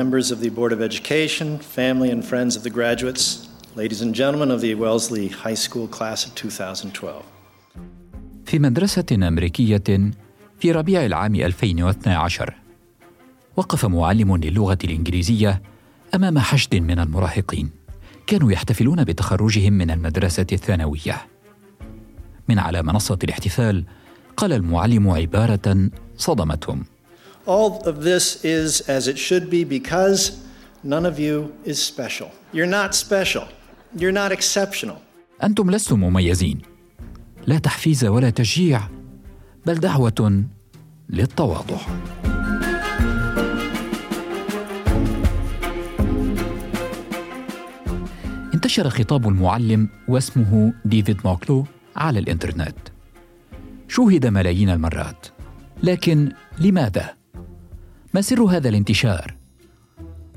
members of the Board of Education, family and friends of the graduates, ladies and gentlemen of the Wellesley High School class of 2012. في مدرسة أمريكية في ربيع العام 2012 وقف معلم للغة الإنجليزية أمام حشد من المراهقين. كانوا يحتفلون بتخرجهم من المدرسة الثانوية. من على منصة الاحتفال قال المعلم عبارة صدمتهم. All of this is as it should be because none of you is special. You're not special. You're not exceptional. أنتم لستم مميزين لا تحفيز ولا تشجيع بل دعوة للتواضع انتشر خطاب المعلم واسمه ديفيد موكلو على الإنترنت شوهد ملايين المرات لكن لماذا ما سر هذا الانتشار؟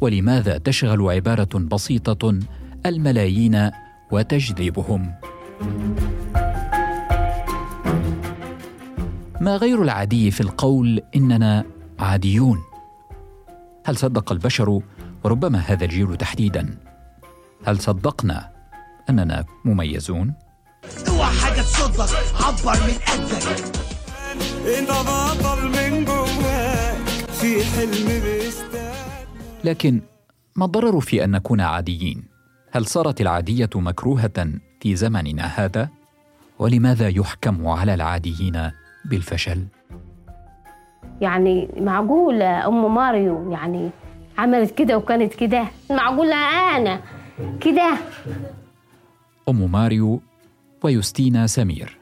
ولماذا تشغل عبارة بسيطة الملايين وتجذبهم؟ ما غير العادي في القول إننا عاديون. هل صدق البشر وربما هذا الجيل تحديدا؟ هل صدقنا أننا مميزون؟ اوعى حاجة تصدق عبر من قدك انت بطل في حلم لكن ما الضرر في أن نكون عاديين؟ هل صارت العادية مكروهة في زمننا هذا؟ ولماذا يحكم على العاديين بالفشل؟ يعني معقولة أم ماريو يعني عملت كده وكانت كده؟ معقولة أنا كده؟ أم ماريو ويوستينا سمير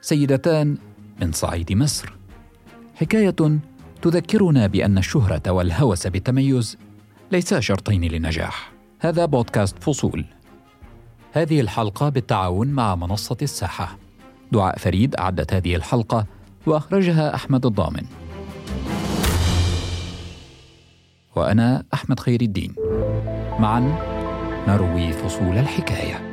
سيدتان من صعيد مصر. حكاية تذكرنا بأن الشهرة والهوس بالتميز ليسا شرطين للنجاح هذا بودكاست فصول. هذه الحلقة بالتعاون مع منصة الساحة. دعاء فريد أعدت هذه الحلقة وأخرجها أحمد الضامن. وأنا أحمد خير الدين. معا نروي فصول الحكاية.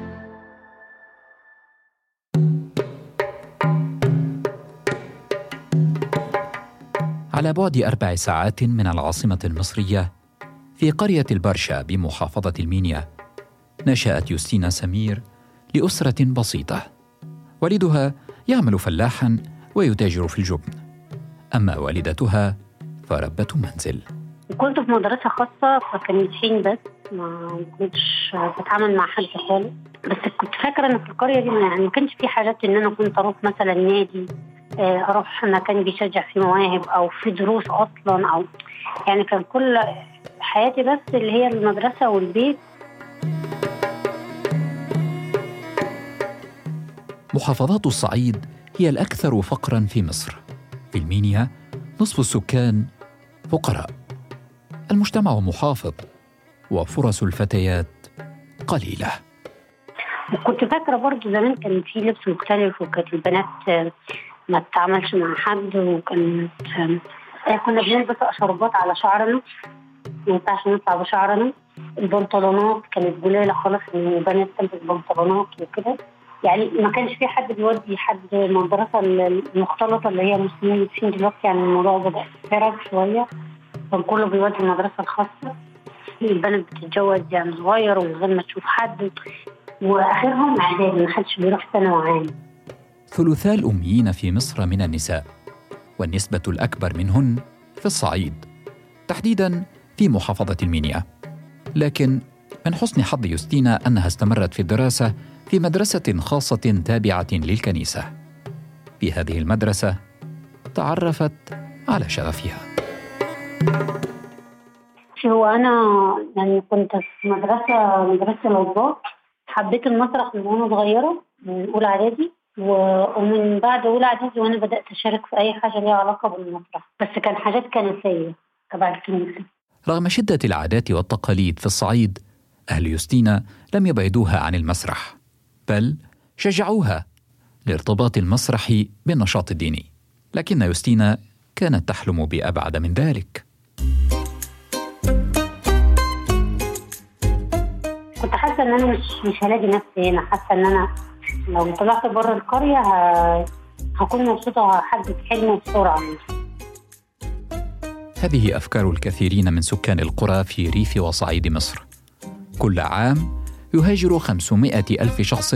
على بعد أربع ساعات من العاصمة المصرية في قرية البرشا بمحافظة المينيا نشأت يوستينا سمير لأسرة بسيطة. والدها يعمل فلاحا ويتاجر في الجبن. أما والدتها فربة منزل. كنت في مدرسة خاصة فكان حين بس ما كنتش بتعامل مع حد خالص بس كنت فاكرة إن في القرية دي يعني ما كانش في حاجات إن أنا كنت أروح مثلا نادي أروح مكان بيشجع فيه مواهب أو في دروس أصلا أو يعني كان كل حياتي بس اللي هي المدرسة والبيت. محافظات الصعيد هي الأكثر فقرا في مصر. في المينيا نصف السكان فقراء. المجتمع محافظ وفرص الفتيات قليلة. كنت فاكرة برضو زمان كان في لبس مختلف وكانت البنات ما تتعاملش مع حد وكانت آه، كنا بنلبس شربات على شعرنا ما ينفعش نطلع بشعرنا. البنطلونات كانت قليلة خالص ان البنات تلبس بنطلونات وكده. يعني ما كانش في حد بيودي حد المدرسة المختلطة اللي هي مسلمين فين دلوقتي يعني الموضوع بدأ يتفرج شوية. كان كله بيودي المدرسة الخاصة. البنات بتتجوز يعني صغير ومن غير ما تشوف حد. وآخرهم إعدادي ما حدش بيروح ثانوي عام. ثلثا الأميين في مصر من النساء والنسبة الأكبر منهن في الصعيد تحديدا في محافظة المنيا. لكن من حسن حظ يوستينا أنها استمرت في الدراسة في مدرسة خاصة تابعة للكنيسة. في هذه المدرسة تعرفت على شغفها. هو أنا يعني كنت في مدرسة مدرسة الأطباء. حبيت المسرح من وأنا صغيرة من أولى إعدادي. ومن بعد أولى اعدادي وأنا بدأت أشارك في أي حاجة ليها علاقة بالمسرح بس كان حاجات كنسيه تبع الكنيسه رغم شدة العادات والتقاليد في الصعيد أهل يوستينا لم يبعدوها عن المسرح بل شجعوها لارتباط المسرح بالنشاط الديني. لكن يوستينا كانت تحلم بأبعد من ذلك. كنت حاسة إن أنا مش مش هلاقي نفسي هنا حاسة إن أنا لو طلعت بره القرية هكون مبسوطة وهحدد حلمي بسرعة. هذه أفكار الكثيرين من سكان القرى في ريف وصعيد مصر. كل عام يهاجر 500 ألف شخص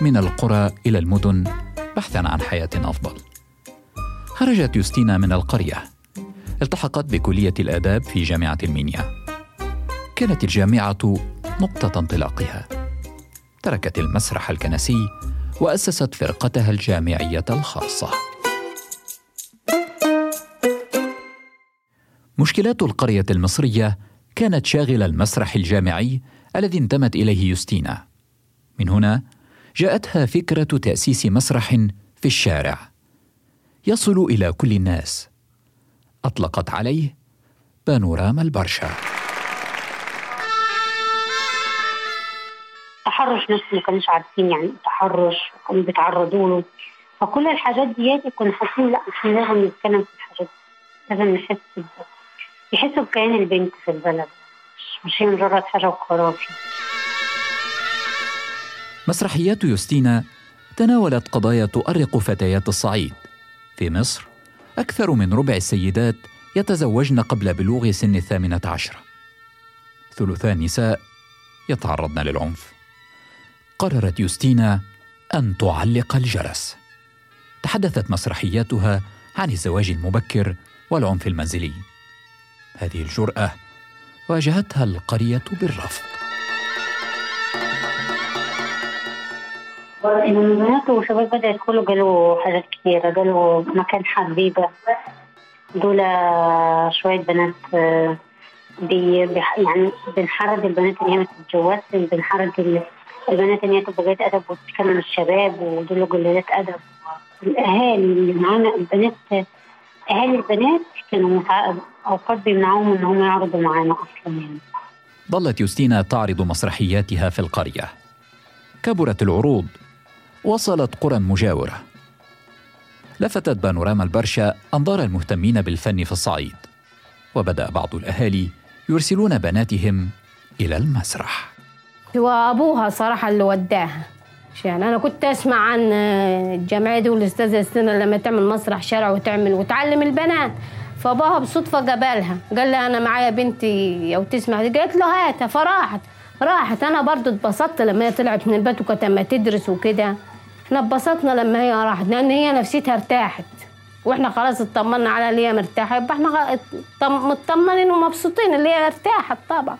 من القرى إلى المدن بحثا عن حياة أفضل. خرجت يوستينا من القرية. التحقت بكلية الآداب في جامعة المنيا. كانت الجامعة نقطة انطلاقها. تركت المسرح الكنسي وأسست فرقتها الجامعية الخاصة. مشكلات القرية المصرية كانت شاغلة المسرح الجامعي الذي انتمت إليه يوستينا. من هنا جاءتها فكرة تأسيس مسرح في الشارع. يصل إلى كل الناس. أطلقت عليه بانوراما البرشا. تحرش ناس ما كانوش عارفين يعني تحرش كانوا بيتعرضوا له. فكل الحاجات دياتي كنا حاسين لا إحنا لازم نتكلم في الحاجات دي. لازم نحس يحسوا بكيان البنت في البلد. مش هي مجرد حاجة وخرافي مسرحيات يوستينا تناولت قضايا تؤرق فتيات الصعيد. في مصر أكثر من ربع السيدات يتزوجن قبل بلوغ سن الثامنة عشرة. ثلثان النساء يتعرضن للعنف. قررت يوستينا أن تعلق الجرس. تحدثت مسرحياتها عن الزواج المبكر والعنف المنزلي. هذه الجرأة واجهتها القرية بالرفض. البنات والشباب بدأ يدخلوا قالوا حاجات كثيرة قالوا مكان حبيبة. دول شوية بنات آه، بي يعني بنحرض البنات اللي هي ما تتجوزش بنحرض البنات اللي هي تبقى أدب وتتكلم الشباب ودول قلالات أدب الأهالي اللي معانا البنات أهالي البنات كانوا أوقات بيمنعوهم إن هم يعرضوا معانا أصلا يعني. ظلت يوستينا تعرض مسرحياتها في القرية. كبرت العروض. وصلت قرى مجاورة. لفتت بانوراما البرشا أنظار المهتمين بالفن في الصعيد. وبدأ بعض الأهالي يرسلون بناتهم إلى المسرح. هو أبوها صراحة اللي وداها. يعني أنا كنت أسمع عن الجمعية دي والأستاذة ستنا لما تعمل مسرح شارع وتعمل وتعلم البنات. فأبوها بصدفة قبلها قال لها أنا معايا بنتي أو تسمع قالت له هاتها. فراحت. راحت. أنا برضو اتبسطت لما هي طلعت من البيت وكانت لما تدرس وكده. إحنا اتبسطنا لما هي راحت. لأن هي نفسيتها ارتاحت. وإحنا خلاص اطمنا على اللي هي مرتاحة. يبقى إحنا مطمنين ومبسوطين اللي هي ارتاحت طبعا.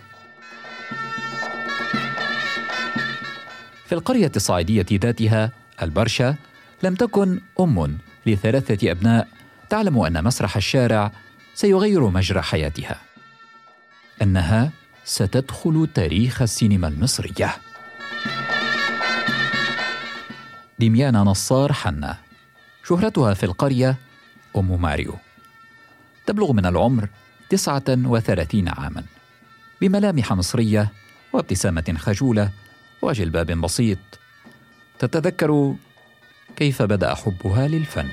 في القرية الصعيدية ذاتها البرشا لم تكن أم لثلاثة أبناء تعلم أن مسرح الشارع سيغير مجرى حياتها. أنها ستدخل تاريخ السينما المصرية. دميانا نصار حنا. شهرتها في القرية أم ماريو. تبلغ من العمر تسعة وثلاثين عاما. بملامح مصرية وابتسامة خجولة وجلباب بسيط. تتذكر كيف بدأ حبها للفن.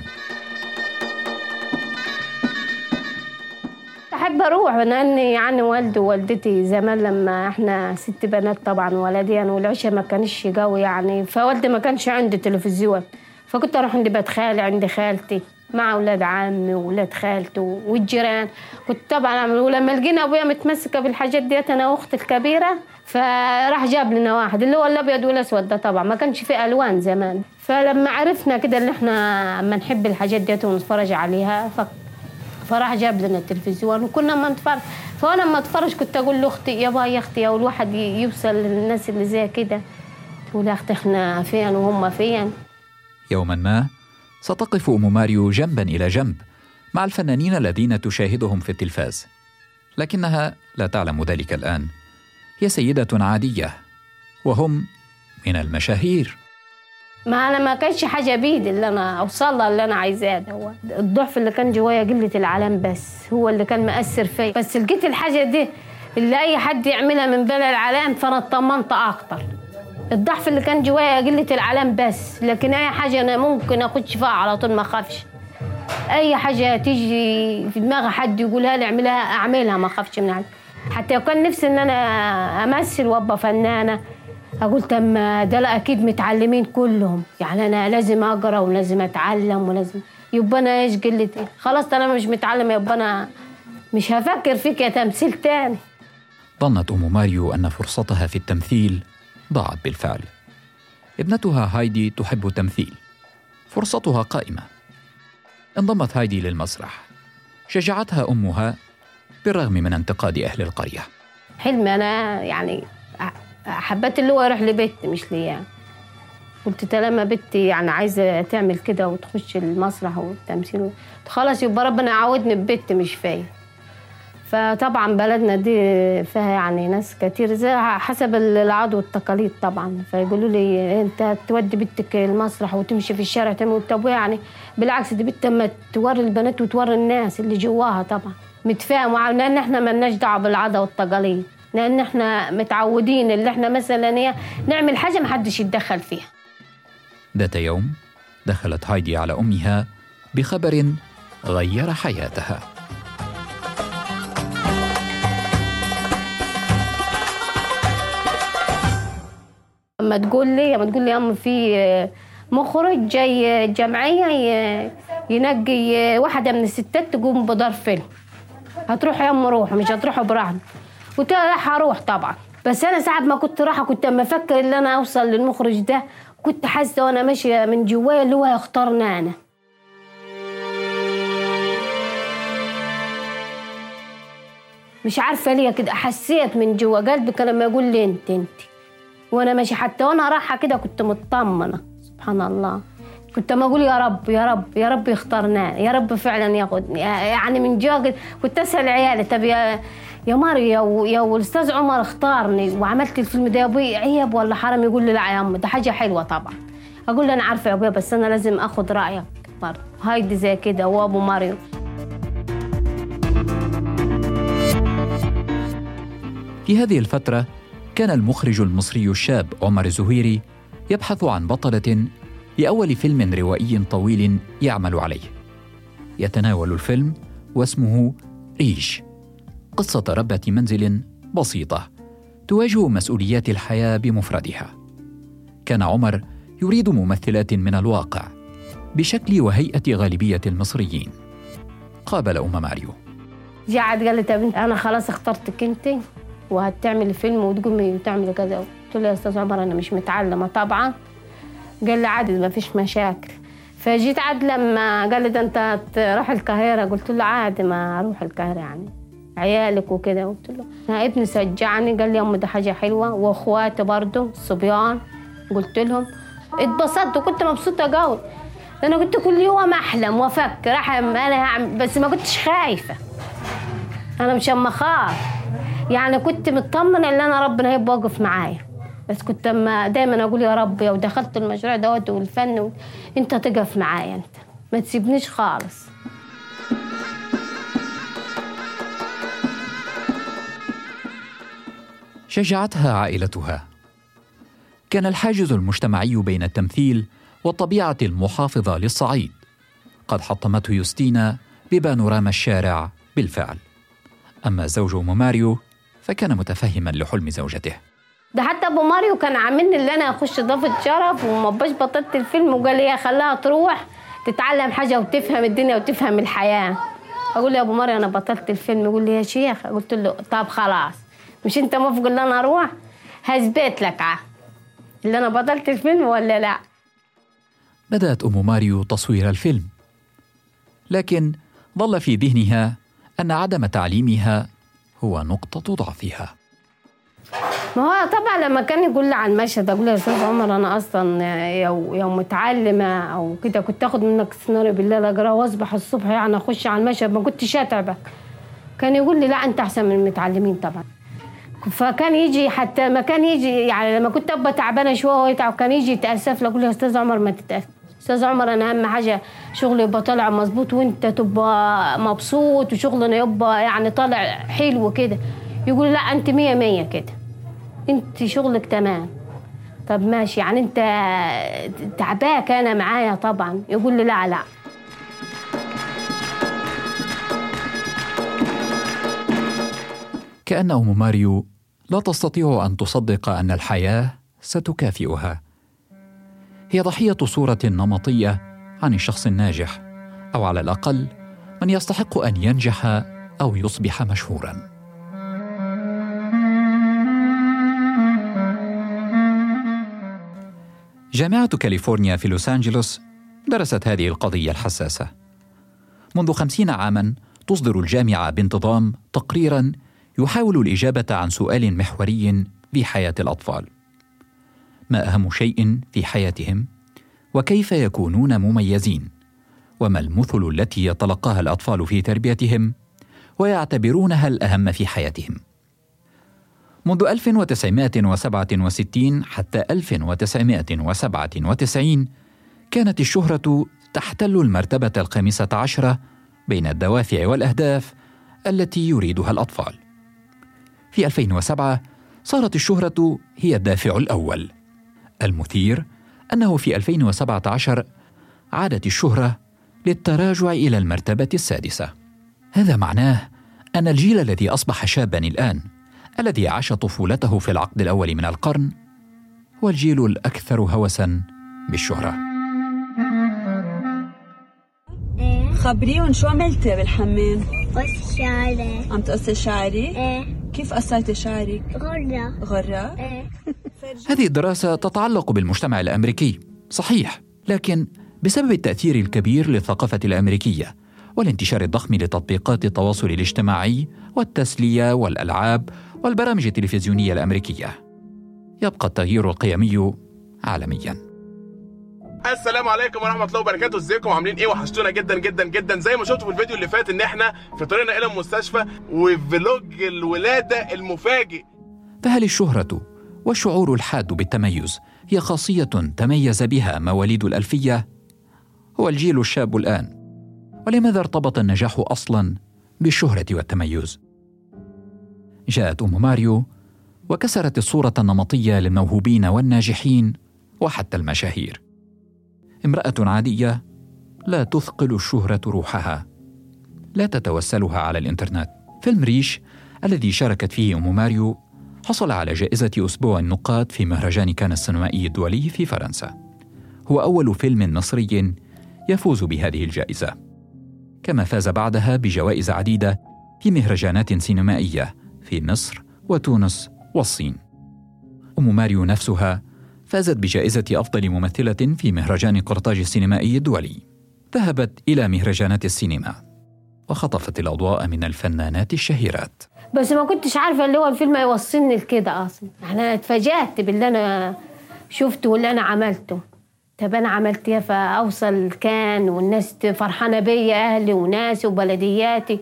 أحب أروح لأني يعني والدي ووالدتي زمان لما إحنا ست بنات طبعا ولدي يعني والعشاء ما كانش قوي يعني فوالدي ما كانش عنده تلفزيون. فكنت أروح عند بيت خالي عند خالتي. مع أولاد عمي وأولاد خالته والجيران. كنت طبعا ولما لقينا أبويا متمسكة بالحاجات ديت أنا وأختي الكبيرة فراح جاب لنا واحد اللي هو الأبيض والأسود ده طبعا ما كانش فيه ألوان زمان. فلما عرفنا كده ان إحنا اما نحب الحاجات ديت ونتفرج عليها ف... فراح جاب لنا التلفزيون وكنا ما نتفرج. فأنا لما أتفرج كنت أقول لأختي يابا يا أختي أو الواحد يوصل للناس اللي زي كده. تقول يا أختي إحنا فين وهم فين؟ يوما ما ستقف أم ماريو جنبا إلى جنب مع الفنانين الذين تشاهدهم في التلفاز. لكنها لا تعلم ذلك الآن. هي سيدة عادية وهم من المشاهير. ما أنا ما كانش حاجة بيدي اللي أنا اوصلها اللي أنا عايزاه هو الضعف اللي كان جوايا قلة العلام بس هو اللي كان مأثر فيا. بس لقيت الحاجة دي اللي أي حد يعملها من بلا العلام فأنا اطمنت أكتر. الضعف اللي كان جوايا قلة العلام بس لكن أي حاجة أنا ممكن أخش فيها على طول ما أخافش. أي حاجة تيجي في دماغ حد يقولها لي أعملها أعملها ما أخافش من حد. حتى كان نفسي إن أنا أمثل وأبقى فنانة أقول تم ده لا أكيد متعلمين كلهم. يعني أنا لازم أقرأ ولازم أتعلم ولازم. يبقى أنا إيش قلت خلاص أنا مش متعلمه يبقى أنا مش هفكر فيك يا تمثيل تاني. ظنت أم ماريو أن فرصتها في التمثيل ضاعت بالفعل. ابنتها هايدي تحب التمثيل. فرصتها قائمة. انضمت هايدي للمسرح. شجعتها أمها بالرغم من انتقاد أهل القرية. حلمي أنا يعني حبيت اللي هو يروح لبيتي مش ليا. قلت طالما بنتي يعني عايزة تعمل كده وتخش المسرح والتمثيل خلاص يبقى ربنا يعودني ببيتي مش فيا فطبعا بلدنا دي فيها يعني ناس كتير زي حسب العادة والتقاليد طبعا. فيقولوا لي أنت تودي بنتك المسرح وتمشي في الشارع تعمل طب يعني بالعكس دي بنت ما توري البنات وتوري الناس اللي جواها طبعا. متفاهم؟ لأن إحنا مالناش دعوة بالعادة والتقاليد. لأن إحنا متعودين اللي إحنا مثلا نعمل حاجة ما حدش يتدخل فيها. ذات يوم دخلت هايدي على أمها بخبر غير حياتها. اما تقول لي اما تقول لي أم في مخرج جاي جمعية ينقي واحدة من الستات تقوم بدار فيلم. هتروح يا ام روح مش هتروحوا براحتك قلت لها لا هروح طبعا. بس أنا ساعة ما كنت رايحه كنت أما أفكر إن أنا أوصل للمخرج ده كنت حاسة وأنا ماشية من جوايا اللي هو هيختارني أنا. مش عارفة ليه كده حسيت من جوا قلبي كان لما يقول لي أنت أنت. وأنا ماشي. حتى وأنا رايحة كده كنت مطمنة. سبحان الله. كنت ما أقول يا رب يا رب يا رب يختارنا. يا رب فعلا ياخذني يعني من جوا كنت أسأل عيالي طب يا يا ماريا يا الاستاذ عمر اختارني. وعملت الفيلم ده يا أبوي عيب ولا حرام يقول لي لا يا ام ده حاجة حلوة طبعا. أقول له أنا عارفة يا ابويا بس أنا لازم آخذ رأيك. برضه هايدي زي كده. وأبو ماريو. في هذه الفترة كان المخرج المصري الشاب عمر الزهيري يبحث عن بطلة لأول فيلم روائي طويل يعمل عليه يتناول الفيلم واسمه ريش قصة ربة منزل بسيطة تواجه مسؤوليات الحياة بمفردها. كان عمر يريد ممثلات من الواقع بشكل وهيئة غالبية المصريين. قابل أم ماريو. قعد قال لي طب أنا خلاص اخترتك أنت وهتعملي فيلم وتقومي وتعملي كذا. قلت له يا أستاذ عمر أنا مش متعلمة طبعا. قال لي عادي ما فيش مشاكل. فجيت عاد لما قال لي ده أنت تروح القاهرة. قلت له عادي ما أروح القاهرة يعني. عيالك وكده. قلت له أنا ابني شجعني. قال لي يا ام ده حاجة حلوة. واخواتي برضه الصبيان قلت لهم اتبسطت وكنت مبسوطة قوي. أنا كنت كل يوم أحلم وأفكر أحلم. أنا هعمل بس ما كنتش خايفة. أنا مش اما اخاف يعني كنت مطمنة إن أنا ربنا هيبقى واقف معايا. بس كنت أما دايما أقول يا رب لو دخلت المشروع دوت والفن و... أنت تقف معايا أنت. ما تسيبنيش خالص. شجعتها عائلتها. كان الحاجز المجتمعي بين التمثيل والطبيعة المحافظة للصعيد. قد حطمته يوستينا ببانوراما الشارع بالفعل. أما زوج ماريو فكان متفهما لحلم زوجته. ده حتى أبو ماريو كان عاملني اللي أنا أخش ضافه شرف وما بطلت الفيلم وقال لي خلاها تروح تتعلم حاجة وتفهم الدنيا وتفهم الحياة. أقول له يا أبو ماريو أنا بطلت الفيلم. يقول لي يا شيخ. قلت له طب خلاص. مش أنت موافق إن أنا أروح؟ هثبت لك اللي أنا بطلت الفيلم ولا لا؟ بدأت أم ماريو تصوير الفيلم. لكن ظل في ذهنها أن عدم تعليمها هو نقطة ضعفها. ما هو طبعا لما كان يقول لي على المشهد أقول له يا أستاذ عمر أنا أصلا يوم يو متعلمة أو كده كنت آخد منك السيناريو بالليل أقرأه وأصبح الصبح يعني أخش على المشهد ما كنتش أتعبك. كان يقول لي لا أنت أحسن من المتعلمين طبعا. فكان يجي حتى ما كان يجي يعني لما كنت أبقى تعبانة شوية وهو يتعب كان يجي يتأسف لي أقول له يا أستاذ عمر ما تتاسف أستاذ عمر أنا أهم حاجة شغلي يبقى طالع مظبوط وأنت تبقى مبسوط وشغلنا يبقى يعني طالع حلو كده يقول لا أنت مية مية كده. أنت شغلك تمام. طب ماشي يعني أنت تعباك أنا معايا طبعا. يقول لي لا لا. كأن أم ماريو لا تستطيع أن تصدق أن الحياة ستكافئها. هي ضحية صورة نمطية عن الشخص الناجح أو على الأقل من يستحق أن ينجح أو يصبح مشهورا. جامعة كاليفورنيا في لوس أنجلوس درست هذه القضية الحساسة. منذ خمسين عاما تصدر الجامعة بانتظام تقريرا يحاول الإجابة عن سؤال محوري في حياة الأطفال. ما أهم شيء في حياتهم وكيف يكونون مميزين وما المثل التي يتلقاها الأطفال في تربيتهم ويعتبرونها الاهم في حياتهم منذ 1967 حتى 1997 كانت الشهرة تحتل المرتبة الخامسة عشرة بين الدوافع والأهداف التي يريدها الأطفال. في 2007 صارت الشهرة هي الدافع الأول. المثير أنه في 2017 عادت الشهرة للتراجع إلى المرتبة السادسة. هذا معناه أن الجيل الذي أصبح شابا الآن الذي عاش طفولته في العقد الأول من القرن هو الجيل الأكثر هوسا بالشهرة خبريهم شو عملتي بالحمام؟ قص شعري عم تقصي شعري؟ إيه كيف قصيتي شعرك؟ غرة. غرة؟ إيه. هذه الدراسة تتعلق بالمجتمع الأمريكي. صحيح لكن بسبب التأثير الكبير للثقافة الأمريكية والانتشار الضخم لتطبيقات التواصل الاجتماعي والتسلية والألعاب والبرامج التلفزيونية الأمريكية يبقى التغيير القيمي عالميا. السلام عليكم ورحمة الله وبركاته. ازيكم؟ عاملين إيه؟ وحشتونا جدا جدا جدا. زي ما شفتوا في الفيديو اللي فات ان إحنا في طريقنا إلى المستشفى وفلوج الولادة المفاجئ. فهل الشهرة والشعور الحاد بالتميز. هي خاصية تميز بها مواليد الألفية؟ هو الجيل الشاب الآن. ولماذا ارتبط النجاح أصلا بالشهرة والتميز؟ جاءت أم ماريو وكسرت الصورة النمطية للموهوبين والناجحين وحتى المشاهير. امرأة عادية لا تثقل الشهرة روحها. لا تتوسلها على الإنترنت. فيلم ريش الذي شاركت فيه أم ماريو حصل على جائزة أسبوع النقاد في مهرجان كان السينمائي الدولي في فرنسا. هو أول فيلم مصري يفوز بهذه الجائزة. كما فاز بعدها بجوائز عديدة في مهرجانات سينمائية في مصر وتونس والصين. أم ماريو نفسها فازت بجائزة أفضل ممثلة في مهرجان قرطاج السينمائي الدولي. ذهبت إلى مهرجانات السينما وخطفت الأضواء من الفنانات الشهيرات. بس ما كنتش عارفة اللي هو الفيلم هيوصلني لكده أصلا. أنا اتفاجأت باللي أنا شفته واللي أنا عملته. طب أنا عملت إيه؟ فأوصل كان والناس فرحانة بيا أهلي وناسي وبلدياتي.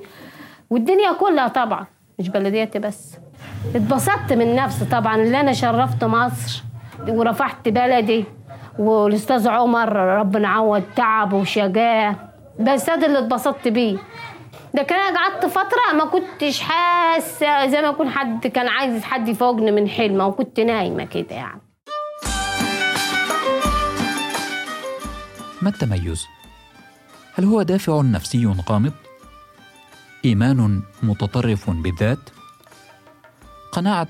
والدنيا كلها طبعا مش بلدياتي بس. اتبسطت من نفسي طبعا اللي أنا شرفت مصر. ورفعت بلدي والأستاذ عمر ربنا عوض تعبه بس ده اللي اتبسطت بيه لكن أنا قعدت فترة ما كنتش حاسة زي ما يكون حد كان عايز حد يفوقني من حلمه وكنت نايمة كده يعني ما التميز؟ هل هو دافع نفسي غامض؟ إيمان متطرف بالذات؟ قناعة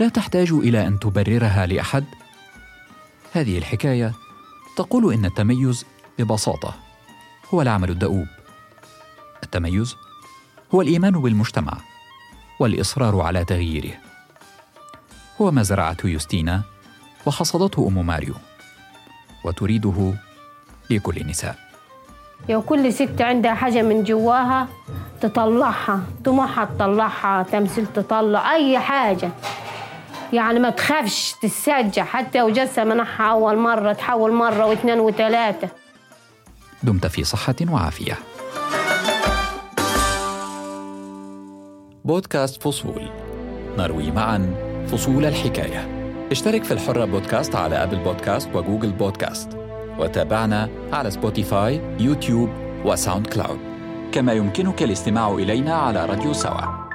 لا تحتاج إلى أن تبررها لأحد؟ هذه الحكاية تقول إن التميز ببساطة هو العمل الدؤوب. التميز هو الإيمان بالمجتمع والإصرار على تغييره. هو ما زرعته يوستينا وحصدته أم ماريو وتريده لكل النساء. يا كل ست عندها حاجة من جواها تطلعها طموحها تطلعها تمثيل تطلع أي حاجة يعني ما تخافش تسجع حتى لو جسها منحها أول مرة تحول مرة واثنين وثلاثة. دمت في صحة وعافية. بودكاست فصول. نروي معا فصول الحكاية. اشترك في الحرة بودكاست على أبل بودكاست وجوجل بودكاست. وتابعنا على سبوتيفاي يوتيوب وساوند كلاود. كما يمكنك الاستماع إلينا على راديو سوا.